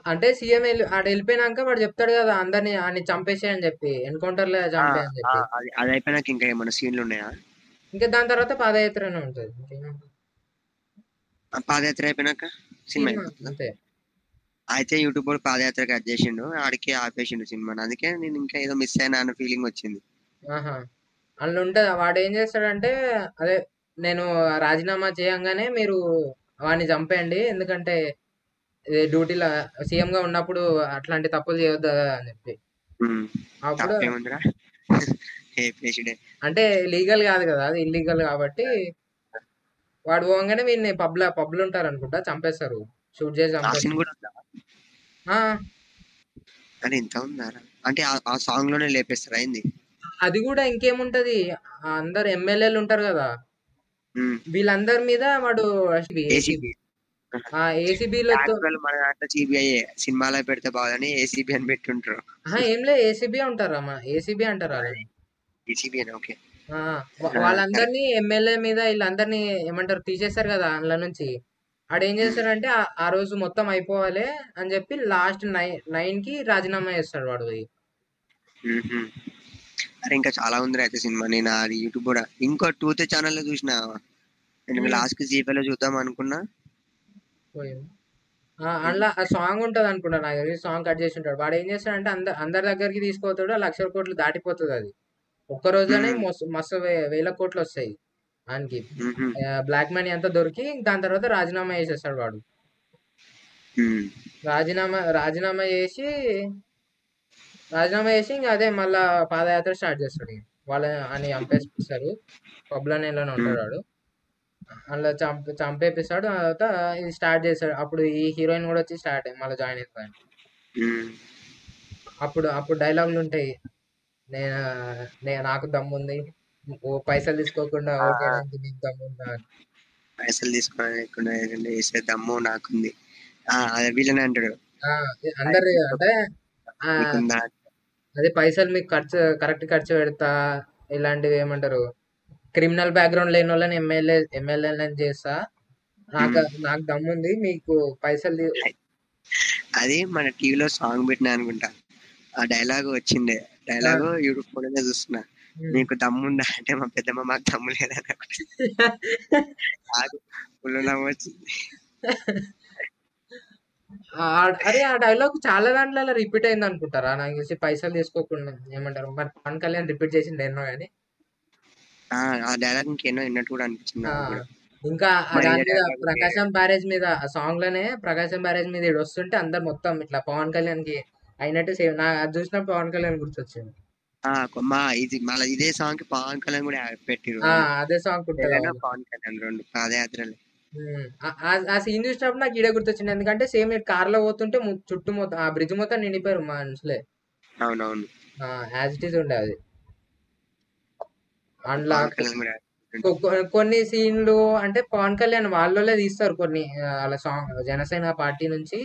అంటే సీఎం ఆడ వెళ్ళిపోయినాక వాడు చెప్తాడు కదా అందరిని ఆయన చంపేసే అని చెప్పి ఎన్కౌంటర్లో చంపే అని ఆ, చెప్పి అది అయిపోయినాక ఇంకా ఏమన్నా సీన్లు ఉన్నాయా? ఇంకా దాని తర్వాత పాదయాత్రనే ఉంటుంది పాదయాత్ర అయిపోయినాక సినిమా సినిమా? అంతే. అయితే యూట్యూబ్లో పాదయాత్ర కట్ చేసిండు ఆడికి ఆపేసిండు సినిమాని అందుకే నేను ఇంకా ఏదో మిస్ అయినా అన్న ఫీలింగ్ వచ్చింది. ఆహా. అందులో ఉంటుంది వాడు ఏం చేస్తాడంటే అదే నేను రాజీనామా చేయంగానే మీరు వాడిని చంపేయండి ఎందుకంటే డ్యూటీలో సీఎం గా ఉన్నప్పుడు అట్లాంటి తప్పులు చేయొద్దు కదా అని చెప్పి. అప్పుడు అంటే లీగల్ కాదు కదా అది ఇల్లీగల్ కాబట్టి వాడు పోగానే వీడిని పబ్ల పబ్లు ఉంటారు అనుకుంటా చంపేస్తారు. షూట్ చేసి ఆ చంపేస్తారు. ఇంత ఉందారా అంటే ఆ- సాంగ్లోనే లేపేస్తారా అయింది అది కూడా ఇంకేముంటది? అందరు ఎమ్మెల్యేలు ఉంటారు కదా. వీళ్ళందరి మీద వాడు ఏసీబీ మన దాంట్లో సిబిఐ సినిమాలో పెడితే బాగుదని ఏసీబీ అని పెట్టుంటారు. ఏం లే ఏసీబీ ఉంటారా మా ఏసీబీ అంటారా? ఏసీబీ అని ఓకే. వాళ్ళందరినీ ఎమ్మెల్యే మీద వీళ్ళందరినీ ఏమంటారు తీసేస్తారు కదా అందులో నుంచి. ఆడు ఏం చేస్తాడంటే ఆ- రోజు మొత్తం అయిపోవాలి అని చెప్పి లాస్ట్ నైన్ నైన్కి రాజీనామా చేస్తాడు వాడు పోయి. అరే ఇంకా చాలా ఉంది అయితే సినిమా. నేను అది యూట్యూబ్ కూడా. ఇంకో టూత్ ఛానల్లో చూసిన. నేను. లాస్ట్కి జీపే లో చూద్దాం అనుకున్నా. పోయింది. అందులో ఆ సాంగ్ ఉంటది అనుకుంటా నాకు తెలిసి సాంగ్ కట్ చేసి ఉంటాడు. వాడు ఏం చేస్తాడంటే అందరు అందరి దగ్గరికి తీసుకుపోతాడు. ఆ లక్షల కోట్లు దాటిపోతుంది అది. ఒక్క రోజులోనే మ్మ్. మస్తు వేల కోట్లు వస్తాయి ఆయనకి. మ్మ్. బ్లాక్ మనీ అంతా దొరికి దాని తర్వాత రాజీనామా చేసేస్తాడు వాడు. రాజీనామా రాజీనామా చేసి రాజీనామా చేసి ఇంకా అదే మళ్ళా పాదయాత్ర స్టార్ట్ చేస్తాడు. వాళ్ళ అని చంపేస్తారు. పబ్లో నెలలో ఉంటాడు వాడు. అలా చంప చంపేపిస్తాడు ఆ తర్వాత ఇది స్టార్ట్ చేస్తాడు. అప్పుడు ఈ హీరోయిన్ కూడా వచ్చి స్టార్ట్ మళ్ళీ జాయిన్ మ్మ్. అప్పుడు అప్పుడు డైలాగులు ఉంటాయి. నేను నేను నాకు దమ్ముంది. ఓ పైసలు తీసుకోకుండా ఓకేడానికి నీకు దమ్ముందా? అని. పైసలు తీసుకొని వేసే దమ్ము నాకుంది. ఆ, అదే వీళ్ళని అంటాడు. ఆ, అందరు అంటే ఆ, నీకుందా? అదే పైసలు మీకు ఖర్చు కరెక్ట్ ఖర్చు పెడతా ఇలాంటివి ఏమంటారు? క్రిమినల్ బ్యాక్గ్రౌండ్ లేని వాళ్ళని ఎమ్మెల్యే ఎమ్మెల్యేలను చేస్తా. నాకు మ్మ్. నాకు దమ్ముంది. మీకు పైసలు అది మన టీవీలో సాంగ్ పెట్టినా అనుకుంటా. ఆ డైలాగ్ వచ్చిండే ఆ, డైలాగ్ యూట్యూబ్ ఫోన్లోనే చూస్తున్నా. నీకు దమ్ముందా? అంటే మా పెద్దమ్మ మాకు దమ్ము లేదని నాకు ఫుల్ వచ్చింది. ఆ- అరే ఆ డైలాగ్ చాలా దాంట్లో రిపీట్ అయింది అనుకుంటారా? నాకు తెలిసి పైసలు తీసుకోకుండా ఏమంటారు? మరి పవన్ కళ్యాణ్ రిపీట్ చేసింది ఎన్నో కానీ ఆ డైలాగ్ ఇంకెన్నో విన్నట్టు కూడా అనిపించింది ఇంకా ప్రకాశం బ్యారేజ్ మీద ఆ సాంగ్లోనే ప్రకాశం బ్యారేజ్ మీద ఈడు వస్తుంటే అందరు మొత్తం ఇట్లా పవన్ కళ్యాణ్కి అయినట్టు సేమ్. నా అది చూసినప్పుడు పవన్ కళ్యాణ్ గుర్తొచ్చింది. మా ఇది మళ్ళీ ఇదే సాంగ్కి పవన్ కళ్యాణ్ కూడా పెట్టిరు. అదే సాంగ్ పవన్ కళ్యాణ్ రెండు పాదయాత్రలు. ఆ- సీన్ చూసినప్పుడు నాకు ఈడే గుర్తొచ్చింది. ఎందుకంటే సేమ్ కార్లో పోతుంటే చుట్టూ మొత్తం ఆ బ్రిడ్జ్ మొత్తం నిండిపోయారు మనుషులే. అవునవును. యాజ్ ఇట్ ఈస్ ఉండే అది. అందులో కొన్ని సీన్లు అంటే పవన్ కళ్యాణ్ వాళ్ళే తీస్తారు కొన్ని వాళ్ళ సాంగ్ జనసేన పార్టీ నుంచి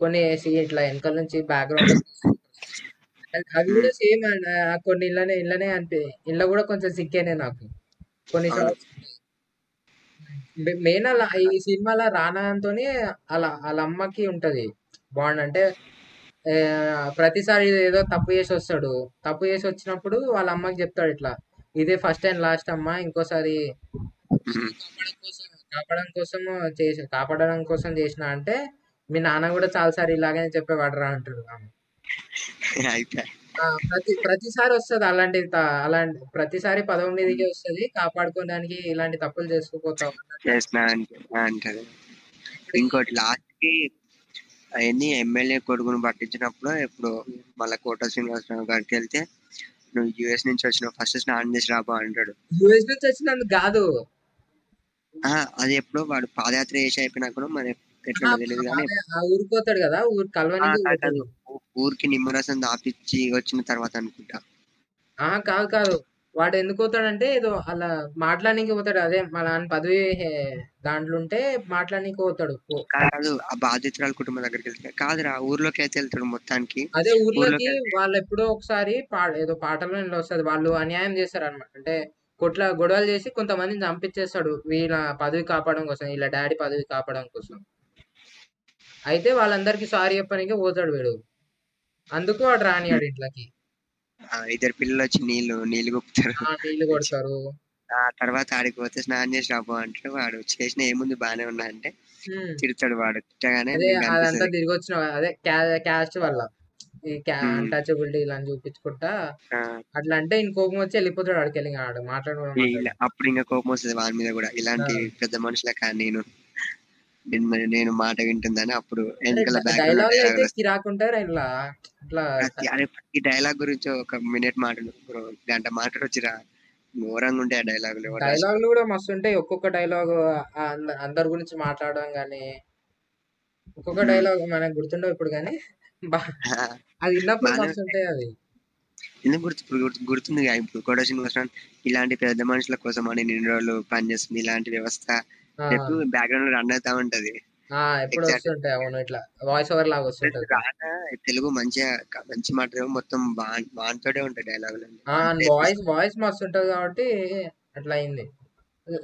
కొన్ని సీన్ ఇట్లా వెనకాల నుంచి బ్యాక్గ్రౌండ్ అవి కూడా సేమ్ కొన్ని ఇళ్ళనే ఇళ్ళనే అంటే ఇళ్ళ కూడా కొంచెం సిక్కేనే నాకు. కొన్ని మెయిన్ అలా ఈ సినిమాలో రానాతోని అలా వాళ్ళ అమ్మకి ఉంటది. బాండ్ అంటే ప్రతిసారి ఏదో తప్పు చేసి వస్తాడు. తప్పు చేసి వచ్చినప్పుడు వాళ్ళ అమ్మకి చెప్తాడు ఇట్లా. ఇదే ఫస్ట్ అండ్ లాస్ట్ అమ్మా. ఇంకోసారి కాపాడడం కోసం కాపాడడం కోసం చేసి కాపాడడం కోసం చేసిన అంటే మీ నాన్న కూడా చాలాసారి ఇలాగనే చెప్పేవాడు రా అంటాడు ఆ, ప్రతి ప్రతిసారి వస్తుంది అలాంటి అలాంటి ప్రతిసారి పదవి మీదకి వస్తుంది. కాపాడుకోవడానికి ఇలాంటి తప్పులు ఈ- ఇంకోటి లాస్ట్కి అవన్నీ ఎమ్మెల్యే కొడుకును పట్టించినప్పుడు ఇప్పుడు మళ్ళా కోట శ్రీనివాసరావు గారికి వెళ్తే నువ్వు యుఎస్ నుంచి వచ్చిన ఫస్ట్ స్నానం చేసి రాబో అంటాడు. యూఎస్ నుంచి వచ్చినందుకు కాదు. ఆ, అది ఎప్పుడో వాడు పాదయాత్ర చేసి అయిపోయినాక కూడా మరి ఆ, ఎట్లుండో తెలియదు కానీ అదే ఆ ఊరికి పోతాడు కదా ఊరు. ఊ- ఊరికి నిమ్మరసం దాపిచ్చి వచ్చిన తర్వాత అనుకుంటా. ఆ కాదు కాదు. వాడు ఎందుకు పోతాడంటే ఏదో అలా మాట్లాడడానికి పోతాడు. అదే మన ఆయన పదవి దాంట్లో ఉంటే మాట్లాడడానికి పోతాడు. కాదు ఆ బాధితురాల కుటుంబం దగ్గరికి వెళ్తే కాదురా ఊర్లోకి అయితే వెళ్తాడు మొత్తానికి. అదే ఊర్లోకి వాళ్ళు ఎప్పుడో ఒకసారి ఏదో పాటలో వస్తుంది. వాళ్ళు అన్యాయం చేస్తారు అనమాట అంటే కొట్ల గొడవలు చేసి కొంతమందిని చంపించేస్తాడు. వీళ్ళ పదవి కాపాడడం కోసం వీళ్ళ డాడీ పదవి కాపాడడం కోసం. అయితే వాళ్ళందరికీ సారీ చెప్పడానికి పోతాడు వీడు. అందుకు వాడు రానియాడు ఇంట్లోకి. ఇద్దరు పిల్లలు వచ్చి నీళ్ళు నీళ్ళు గుప్పుతారు ఆ నీళ్ళు కొడతారు. ఆ తర్వాత ఆడికి పోతే స్నానం చేసి రాబో అంటే వాడు చేసిన ఏముంది బానే ఉన్నా అంటే. తిడతాడు వాడు. తిట్టగానే అదంతా తిరిగి వచ్చిన అదే క్యాస్ట్ వల్ల. ఈ అన్టచబిలిటీ ఇలా చూపించుకుంటా. అట్లా అంటే ఇంక కోపం వచ్చి వెళ్ళిపోతాడు ఆడికి వెళ్ళి ఆడు. మాట్లాడు కూడా ఈ- మాట్లాడు ఇలా- అప్పుడు ఇంకా కోపం వస్తుంది వాని మీద కూడా. ఇలాంటి పెద్ద మనుషులకా నేను. నేను మాట వింటుందని అప్పుడు బ్యాక్గ్రౌండ్ డైలాగ్ గురించి ఒక మినిట్ మాటలు. గంట మాటలు వచ్చిరా? ఘోరంగా ఉంటాయి ఆ డైలాగులు డైలాగులు కూడా మస్తు ఉంటాయి. ఒక్కొక్క డైలాగ్ అందరి గురించి మాట్లాడడం కానీ ఒక్కొక్క డైలాగ్ మనకు గుర్తుండవు ఇప్పుడు కానీ అది విన్నప్పుడు మస్తు ఉంటాయి అది ఎందుకు గుర్తు గుర్తుంది ఇప్పుడు కోట శ్రీనివాసరావు ఇలాంటి పెద్ద మనుషుల కోసం అని నిన్న రోజులు పనిచేస్తుంది ఇలాంటి వ్యవస్థ ఎప్పుడు బ్యాక్గ్రౌండ్ రన్ అవుతా ఉంటది. ఆ, ఎప్పుడు వస్తుంటాయి అవును ఇట్లా వాయిస్ ఓవర్ లాగా వస్తుంటది. తెలుగు మంచిగా మంచి మాట మొత్తం బాన్ బాన్తోటే ఉంటాయి డైలాగులు అంతే వాయిస్ వాయిస్ మస్తు ఉంటది కాబట్టి అట్లా అయింది.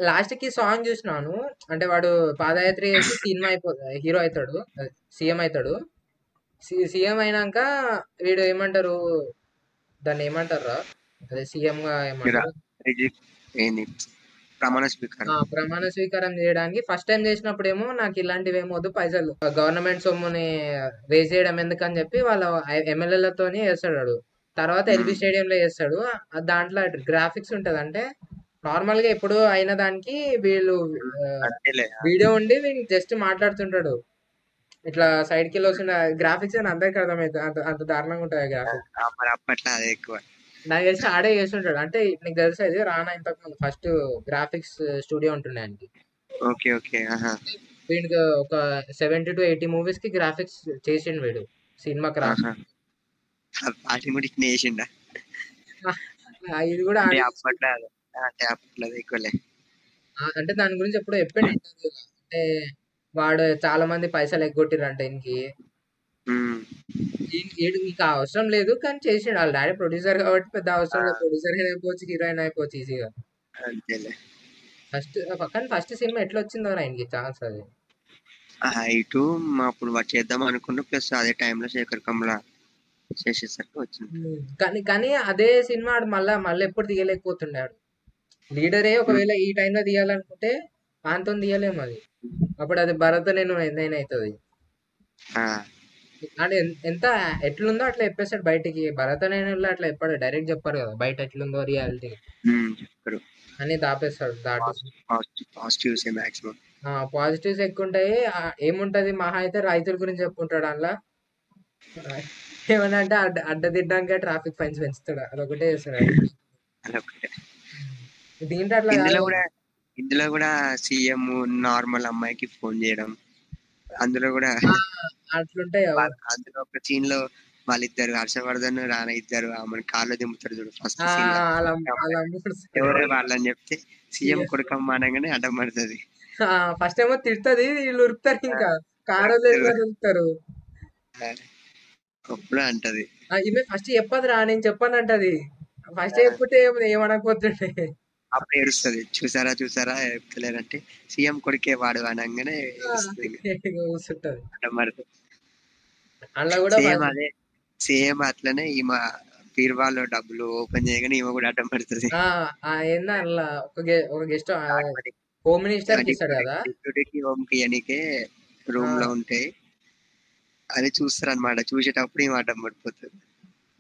లాస్ట్కి సాంగ్ చూసినాను అంటే వాడు పాదయాత్ర చేసి సినిమా అయిపో హీరో అవుతాడు సీఎం అవుతాడు సీఎం అయినాక వీడు ఏమంటారు దాన్ని ఏమంటారా అదే సీఎం గా ఏమంటారు ప్రమాణ స్వీకారం. ప్రమాణ స్వీకారం చేయడానికి ఫస్ట్ టైం చేసినప్పుడు ఏమో నాకు ఇలాంటివి ఏమో వద్దు పైసలు గవర్నమెంట్ సొమ్ముని వేస్ట్ చేయడం ఎందుకని చెప్పి వాళ్ళ ఎమ్మెల్యేలతోని వేస్తాడు వాడు. తర్వాత ఎల్బీ స్టేడియంలో చేస్తాడు. ఆ దాంట్లో గ్రాఫిక్స్ ఉంటది అంటే నార్మల్గా ఎప్పుడు అయిన దానికి వీళ్ళు వీడియో ఉండి వీళ్ళు జస్ట్ మాట్లాడుతుంటాడు. ఇట్లా సైడ్కి వస్తుండే గ్రాఫిక్స్ అని అందరికి అర్థమవుతుంది అంత అంత దారుణంగా ఉంటుంది గ్రాఫిక్స్ ఆ, మరి అప్పట్లో అదే ఎక్కువ. నాకు తెలిసి ఆడే చేస్తుంటాడు అంటే నీకు తెలుసా ఇది? రానా ఇంతకు ముందు ఫస్ట్ గ్రాఫిక్స్ స్టూడియో ఉంటుండే ఆయనకి. ఓకే ఓకే వీడికి ఒక సెవెంటీ టు ఎయిటీ మూవీస్కి గ్రాఫిక్స్ చేసిండు వీడు. సినిమాకి రాసి చేసిండా? ఇది కూడా అంటే దాని గురించి ఎప్పుడో చెప్పిండు. అంటే వాడు చాలా మంది పైసలు ఎగ్గొట్టిరంట ఉమ్. ఈడు ఇంకా అవసరం లేదు కానీ చేసిండు. వాళ్ళ డాడీ ప్రొడ్యూసర్ కాబట్టి పెద్ద అవసరం లేదు. ప్రొడ్యూసర్ అయిపోవచ్చు హీరోయిన్ అయిపోవచ్చు ఈజీగా ఫస్ట్ కానీ ఫస్ట్ సినిమా ఎట్లా వచ్చిందో ఆయనకి ఛాన్స్ అది. మా అప్పుడు చేద్దాం అనుకున్న ప్లస్ అదే టైంలో శేఖర్ కమల చేసేసరికి వచ్చింది. కానీ కానీ అదే సినిమా మళ్ళా మళ్ళీ ఎప్పుడు తీయలేకపోతుండే లీడరే ఒకవేళ ఈ టైంలో తీయాలనుకుంటే పాంతో తీయలేము అది. అప్పుడు అది భరత్ నేను నేను అవుతుంది అంటే ఎంత ఎట్లుందో అట్లా చెప్పేస్తాడు బయటికి. భరత నేను అట్లా చెప్పాడు. డైరెక్ట్ చెప్పారు కదా. బయట ఎట్లుందో రియాలిటీ. చెప్పరు. అని దాపేస్తాడు పాజిటివ్స్ మాక్సిమం పాజిటివ్స్ ఎక్కువ ఉంటాయి ఏముంటది? మహా అయితే రైతుల గురించి చెప్పుకుంటాడు అందులో. ఏమన్నా అంటే అడ్డ అడ్డదిడ్డానికి ట్రాఫిక్ ఫైన్స్ పెంచుతాడు. అదొకటే చేస్తాడు. దీంట్లో అట్లా ఇందులో కాదు. కూడా ఇందులో కూడా సీఎం నార్మల్ అమ్మాయికి ఫోన్ చేయడం. అందులో కూడా అట్లుంటాయి అందులో ఒక సీన్లో వాళ్ళిద్దరు హర్షవర్ధన్ రానా ఇద్దరు ఆమెను కార్లో దింపుతారు చూడు ఫస్ట్ ఎవరే వాళ్ళని చెప్తే సీఎం కొడుకమ్మ అనగానే అడ్డం పడుతుంది. ఫస్ట్ ఏమో తిడుతుంది వీళ్ళు ఉరుకుతారు ఇంకా. కారు ఉరుకుతారు. అప్పుడు అంటది. ఈమె ఫస్ట్ చెప్పదు రా నేను చెప్పను అంటది. ఫస్ట్ చెప్పుతే ఏమనకపోతుండే. అప్పుడు ఏడుస్తుంది చూసారా చూసారా చెప్తలేరంటే సీఎం కొడుకే వాడు అనగానే సేమ్ అదే సేమ్ అట్లనే ఈమె బీర్వాలో డబ్బులు ఓపెన్ చేయగానే ఈమె కూడా అడ్డం పడుతుంది. ఒక గెస్ట్ హోమ్ మినిస్టర్ కదా? డిప్యూటీకి హోమ్కి అనికే రూమ్. లో ఉంటాయి అది చూస్తారు అనమాట చూసేటప్పుడు ఈమె అడ్డం పడిపోతుంది.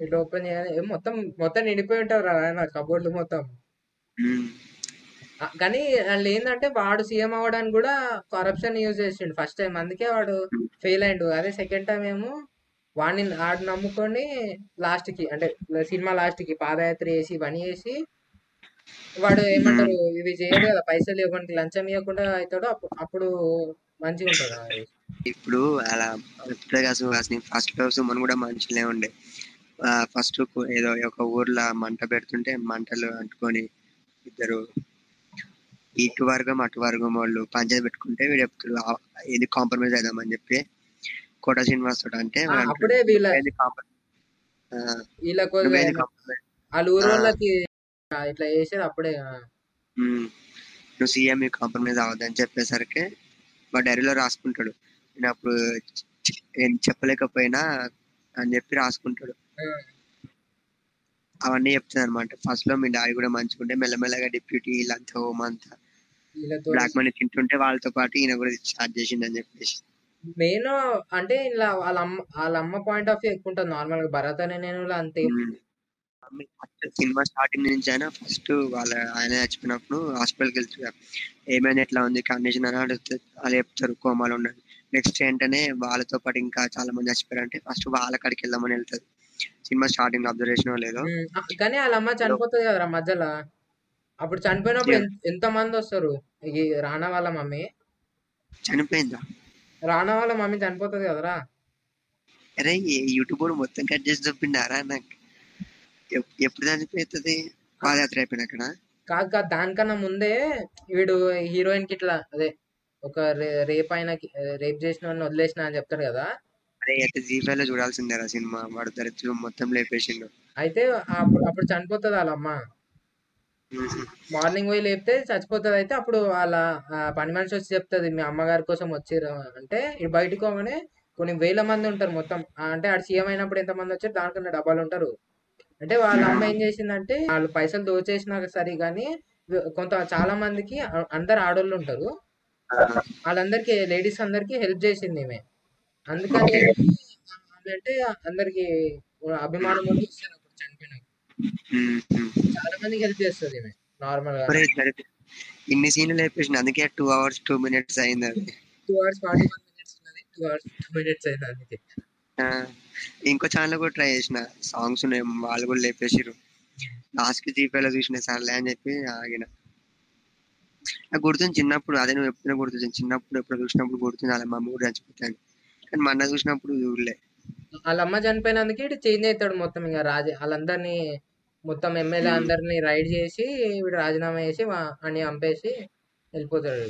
ఇట్లా ఓపెన్ చేయాలి ఏం మొత్తం మొత్తం నిండిపోయి ఉంటారు కబోర్డ్లు మొత్తం. ఆ, కానీ వాళ్ళు ఏంటంటే వాడు సీఎం అవ్వడానికి కూడా కరప్షన్ యూజ్ చేసిండు. ఫస్ట్ టైం అందుకే వాడు ఫెయిల్ అయిండు. అదే సెకండ్ టైం ఏమో వాడిని ఆడు నమ్ముకొని లాస్ట్కి అంటే సినిమా లాస్ట్కి పాదయాత్ర చేసి ఇవన్నీ చేసి వాడు ఏమంటారు ఇవి చేయడు కదా పైసలు ఇవ్వడానికి లంచం ఇవ్వకుండా అవుతాడు అప్పుడు అప్పుడు మంచిగా ఉంటుంది అది. ఇప్పుడు అలా సుహాస్ని ఫస్ట్లో సుమన్ కూడా మంచిగానే ఉండే. ఫస్ట్ ఏదో ఒక ఊర్లో మంట పెడుతుంటే మంటలు అంటుకొని ఇద్దరు ఇటు వర్గం అటు వర్గం వాళ్ళు పంచాయతీ పెట్టుకుంటే వీడు చెప్తాడు "ఆ, ఇది కాంప్రమైజ్ అవుదామని చెప్పి కోట శ్రీనివాస్ అంటే ఆ, వాడు అంటాడు, అప్పుడే వీళ్ళ "నువ్వేంది compromise? ఆ, వీళ్ళకు? వాళ్ళ ఊరు ఇట్లా చేసేది అప్పుడే నువ్వు సీఎం కాంప్రమైజ్ అవ్వద్దని చెప్పేసరికి వాడు డైరీలో రాసుకుంటాడు నేను అప్పుడు చెప్పలేకపోయినా అని చెప్పి రాసుకుంటాడు. అవన్నీ చెప్తుంది అనమాట ఫస్ట్లో మీ డాడీ కూడా మంచిగుంటే మెల్లమెల్లగా డిప్యూటీ వీళ్ళంతా హోమ్ అంతా బ్లాక్ మనీ తింటుంటే వాళ్ళతో పాటు ఈయన కూడా స్టార్ట్ చేసిండని చెప్పేసి. మెయిన్ అంటే ఇలా వాళ్ళ అమ్మ వాళ్ళ అమ్మ పాయింట్ ఆఫ్ వ్యూ ఎక్కువ ఉంటుంది. నార్మల్గా భరత్ అనే నేను అంతే. ఫస్ట్ సినిమా స్టార్టింగ్ నుంచి అయినా ఫస్ట్ వాళ్ళ ఆయన చచ్చిపోయినప్పుడు హాస్పిటల్కి వెళ్తారు ఏమైనా ఎట్లా ఉంది కండిషన్ అని వాళ్ళు చెప్తారు కోమాలో ఉన్నది నెక్స్ట్ ఏంటనే వాళ్ళతో పాటు ఇంకా చాలా మంది చచ్చిపోయారు అంటే ఫస్ట్ వాళ్ళ కాడికి వెళ్దామని వెళ్తారు. సినిమా స్టార్టింగ్ అబ్జర్వేషన్ లేదో? కానీ వాళ్ళ అమ్మ చనిపోతుంది కదరా మధ్యలో. అప్పుడు చనిపోయినప్పుడు. ఎంత- మంది వస్తారు? ఈ రానా వాళ్ళ మమ్మీ? చనిపోయిందా? రానా వాళ్ళ మమ్మీ చనిపోతుంది కదరా. అరే యూట్యూబ్ మొత్తం కట్ చేసి చూపిండారా? నాకు ఎప్- ఎప్పుడు చనిపోతుంది? పాదయాత్ర అయిపోయినాకడ కాదు కాదు దానికన్నా ముందే వీడు హీరోయిన్కి ఇట్లా అదే ఒక రేప్ అయిన రేప్ చేసిన వదిలేసిన అని చెప్తాడు కదా. అరే అయితే జీ ఫైవ్లో చూడాల్సిందేరా సినిమా. వాడు దరిద్రం మొత్తం లేపేసిండు. అయితే అప్పుడు అప్పుడు చనిపోతుంది వాళ్ళ అమ్మ. మార్నింగ్ పోయి లేపితే చచ్చిపోతుంది అయితే అప్పుడు వాళ్ళ ఆ, పని మనిషి వచ్చి చెప్తుంది మీ అమ్మగారి కోసం వచ్చిర్రు. అంటే ఇటు బయటకు పోగానే కొన్ని వేల మంది ఉంటారు మొత్తం. ఆ, అంటే ఆడు సీఎం అయినప్పుడు ఎంత మంది వచ్చారు? దానికన్నా డబ్బాలు ఉంటారు. అంటే వాళ్ళ అమ్మ ఏం చేసిందంటే వాళ్ళు పైసలు దోచేసినాక సరే కానీ కొంత చాలా మందికి అందరు ఆడోళ్ళు ఉంటారు. వాళ్ళందరికి లేడీస్ అందరికి హెల్ప్ చేసింది ఈమె. అందుకని అంటే అందరికి అభిమానం. చనిపోయినాక. ఉమ్. చాలా మందికి హెల్ప్ చేస్తుంది ఈమె. నార్మల్గా. ఇన్ని సీన్లు లేపేసిన అందుకే టూ అవర్స్ టూ మినిట్స్ అయింది అది two hours forty one minutes ఉన్నది. టూ అవర్స్ టూ మినిట్స్ అయింది అందుకే. ఇంకో ఛానల్ కూడా ట్రై చేసిన. సాంగ్స్ ఉన్నాయి. వాళ్ళు కూడా లేపేసిరు లాస్ట్కి జీపేలో చూసిన సర్లే అని చెప్పి ఆగిన. నాకు గుర్తుంది చిన్నప్పుడు అదే నువ్వు ఎప్పుడైనా గుర్తుంది. చిన్నప్పుడు ఎప్పుడు చూసినప్పుడు గుర్తుంది. అలా మా మూడు చచ్చిపోతాను. కానీ మొన్న చూసినప్పుడు చూడలే. వాళ్ళ అమ్మ చనిపోయినందుకే ఇటు చేంజ్ అవుతాడు మొత్తం ఇంకా రాజ వాళ్ళందరినీ మొత్తం ఎమ్మెల్యే. అందరినీ రైడ్ చేసి వీడు రాజీనామా చేసి అని చంపేసి వెళ్ళిపోతాడు.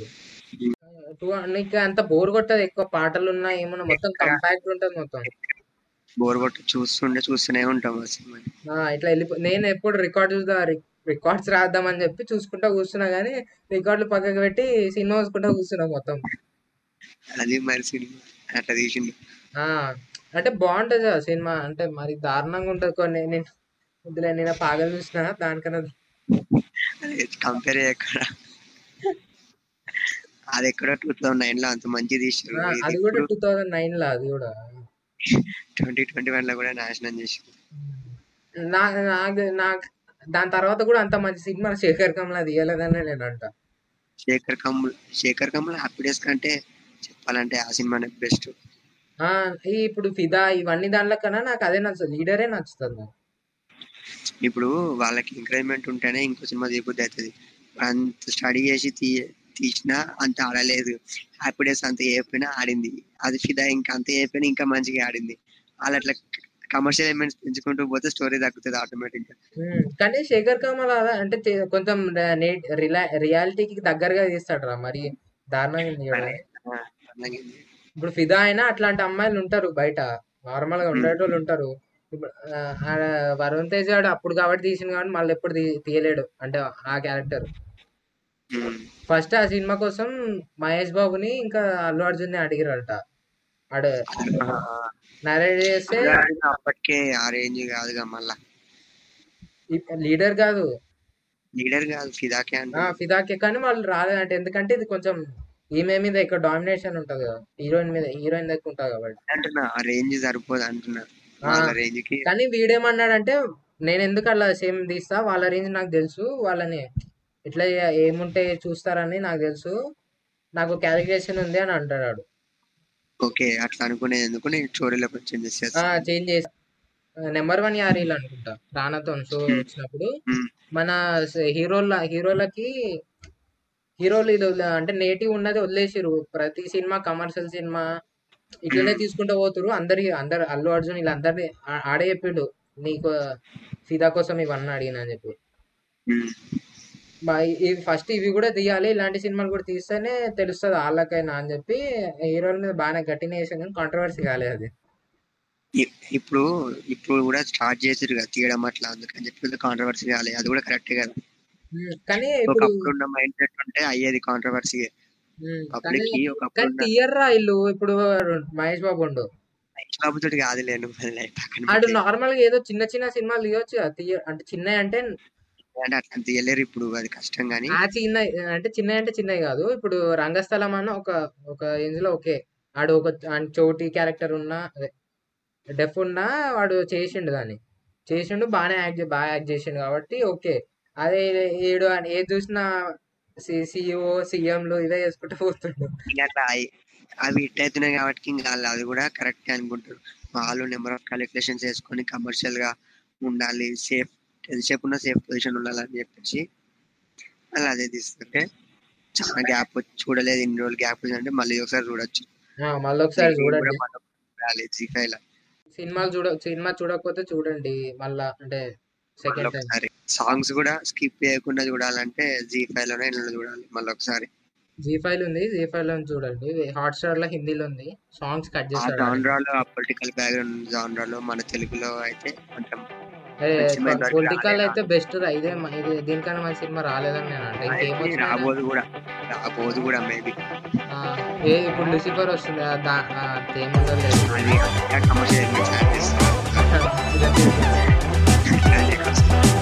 టూ నీకు అంత బోర్ కొట్టదు ఎక్కువ పాటలు ఉన్నా ఏమన్నా మొత్తం కంపాక్ట్ ఉంటుంది మొత్తం. బోర్ కొట్టి చూస్తుండే చూస్తూనే ఉంటాం ఆ సినిమా. ఆ, ఇట్లా వెళ్ళిపో నేను ఎప్పుడు రికార్డ్ రికార్డ్స్ రాద్దామని చెప్పి చూసుకుంటా కూర్చున్నా కానీ రికార్డులు పక్కకు పెట్టి సినిమా చూసుకుంటా కూర్చున్నా మొత్తం. అది మరి సినిమా. అట్లా తీసింది ఆ అంటే బాగుంటది ఆ సినిమా. అంటే మరి దారుణంగా ఉంటది కొన్ని. నేను వద్దులే నేను పాగలు చూసిన దానికన్నా కంపేర్ చేయక్కడ అది ఎక్కడో టూ థౌసండ్ నైన్లో అంత మంచి తీసారు అది కూడా టూ థౌజండ్ నైన్లో అది కూడా. ట్వంటీ ట్వంటీ వన్లో కూడా నాశనం చేసింది నాకు నాకు దాని తర్వాత కూడా అంత మంచి సినిమా శేఖర్ కమల తీయలేదని నేను అంట. శేఖర్ కమ్ముల్ శేఖర్ కమ్ముల్ హ్యాపీ డేస్ కంటే చెప్పాలంటే ఆ సినిమానే బెస్ట్. ఇప్పుడు ఫిదా ఇవన్నీ దాంట్లో కన్నా నాకు అదే నచ్చుతుంది. లీడరే నచ్చుతుంది. ఇప్పుడు వాళ్ళకి ఎంకరేజ్మెంట్ ఉంటేనే ఇంకో సినిమా తీయబుద్ధి అవుతుంది. అంత స్టడీ చేసి తీ తీసినా అంత ఆడలేదు. హ్యాపీ డేస్ అంత అయిపోయినా ఆడింది. అది ఫిదా ఇంకా అంత అయిపోయినా ఇంకా మంచిగా ఆడింది. వాళ్ళు అట్లా కమర్షియల్ ఎలిమెంట్స్ పెంచుకుంటూ పోతే స్టోరీ తగ్గుతుంది ఆటోమేటిక్గా కానీ శేఖర్ కమల్ అలా అంటే కొంచెం రియాలిటీకి దగ్గరగా తీస్తాడు రా మరి. దారుణంగా. ఇప్పుడు ఫిదా అయినా అట్లాంటి అమ్మాయిలు ఉంటారు బయట. నార్మల్గా ఉండేటోళ్ళు ఉంటారు. వరుణ్ తేజ్ గాడు అప్పుడు కాబట్టి తీసింది కాబట్టి మళ్ళీ ఎప్పుడు తీయలేడు. అంటే ఆ క్యారెక్టర్. ఫస్ట్ ఆ సినిమా కోసం మహేష్ బాబుని ఇంకా అల్లు అర్జున్ని అడిగిరంట. ఆడు ఆ, నరేట్ చేస్తే అప్పటికే ఆ రేంజ్ కాదుగా మళ్ళా. లీడర్ కాదు. లీడర్ కాదు ఫిదాకే ఫిదాకే కానీ వాళ్ళు రాలేదంటే. ఎందుకంటే ఇది కొంచెం ఈమె మీద ఎక్కువ డామినేషన్ ఉంటది కదా. హీరోయిన్ మీద హీరోయిన్ దగ్గర ఉంటది కాబట్టి. అంటున్నా ఆ రేంజ్ సరిపోదు అంటున్నా. ఆ, వాళ్ళ రేంజ్కి కానీ వీడేమన్నాడంటే నేను ఎందుకు అలా సేమ్ తీస్తా? వాళ్ళ రేంజ్ నాకు తెలుసు. వాళ్ళని ఇట్లా ఏముంటే చూస్తారని నాకు తెలుసు. నాకు క్యాలిక్యులేషన్ ఉంది అని అంటాడు ఓకే అట్లా అనుకునేది ఎందుకు? నేను స్టోరీలో కొంచెం ఆ చేసేస్తాను చేంజ్ చేసి నెంబర్ వన్ యారీలు అనుకుంటా. రానాతో షో. వచ్చినప్పుడు. మన హీరోల హీరోలకి హీరోలు అంటే నేటివ్ ఉన్నది వదిలేసిరు ప్రతి సినిమా కమర్షియల్ సినిమా ఇట్లనే Hmm. తీసుకుంటూ పోతురు అందరి అందరు అల్లు అర్జున్ వీళ్ళందరినీ ఆ- ఆడే చెప్పిండు. నీకు ఫిదా కోసం ఇవన్నీ అడిగిన అని చెప్పి. ఇవి ఫస్ట్ ఇవి కూడా తీయాలి. ఇలాంటి సినిమాలు కూడా తీస్తేనే తెలుస్తుంది వాళ్ళకైనా అని చెప్పి హీరోల మీద బాగానే గట్టిన వేసాం కానీ కాంట్రవర్సీ కాలేదు అది. ఇప్పుడు ఇప్పుడు కూడా స్టార్ట్ చేసిరు కదా తీయడం అట్లా అందుకని చెప్పి కాంట్రవర్సీ కాలేదు అది కూడా కరెక్టే కదా. కానీ ఒకప్పుడు ఉన్న మైండ్ సెట్ ఉంటే అయ్యేది కాంట్రవర్సీ పబ్లిక్కి ఒకప్పుడు ఇల్లు. ఇప్పుడు మహేష్ బాబు ఉండు. కాదు లేను ఆడు పెట్టి. నార్మల్గా ఏదో చిన్న చిన్న సినిమాలు తీయొచ్చు అంటే చిన్న అంటే అంటే అట్లా తీయలేరు ఇప్పుడు అది కష్టం కానీ ఆ చిన్న అంటే చిన్న అంటే చిన్నవి కాదు. ఇప్పుడు రంగస్థలం అన్న ఒక ఒక రేంజ్లో ఓకే. ఆడు ఒక చోటి క్యారెక్టర్ ఉన్నా అదే డెఫ్ ఉన్నా వాడు చేసిండు దాన్ని. చేసిండు బాగానే యాక్ట్ బాగా యాక్ట్ చేసిండు కాబట్టి ఓకే. అదే ఏడు అని ఏది చూసినా సిఇఓ సీఎంలు ఇదే చేసుకుంటూ పోతుండు. అవి హిట్ అవుతున్నాయి కాబట్టి ఇంకా అది కూడా కరెక్ట్ అనుకుంటారు. వాళ్ళు నెంబర్ ఆఫ్ క్యాలిక్యులేషన్స్ వేసుకొని కమర్షియల్గా ఉండాలి సేఫ్ ఎంతసేపు ఉన్న సేఫ్ పొజిషన్ ఉండాలని చెప్పేసి వాళ్ళు అదే తీస్తుంటే చాలా గ్యాప్ చూడలేదు. ఇన్ని రోజులు గ్యాప్ అంటే మళ్ళీ ఒకసారి చూడొచ్చు. మళ్ళీ ఒకసారి చూడండి. సినిమాలు చూడ సినిమా చూడకపోతే చూడండి. మళ్ళా అంటే సెకండ్ టైం సాంగ్స్ కూడా స్కిప్ చేయకుండా చూడాలంటే జీ ఫైవ్లోనే చూడాలి మళ్ళీ ఒకసారి. జీ ఫైవ్ ఉంది జీ ఫైవ్లో చూడండి. హాట్ స్టార్లో హిందీలో ఉంది. సాంగ్స్ కట్ ఆ చేస్తాడు జాన్రాలో పొలిటికల్ బ్యాక్గ్రౌండ్ జాన్రాలో మన తెలుగులో అయితే కొంచెం పొలిటికల్. అయితే బెస్ట్ ఇదే ఇది దీనికన్నా మంచి సినిమా రాలేదని నేను అంటే. ఇంకేమొచ్చినా రాబోదు కూడా. రాబోదు కూడా మేబీ ఏ ఇప్పుడు లూసిఫర్ వస్తుంది. ఏముందో లేదు. podcast.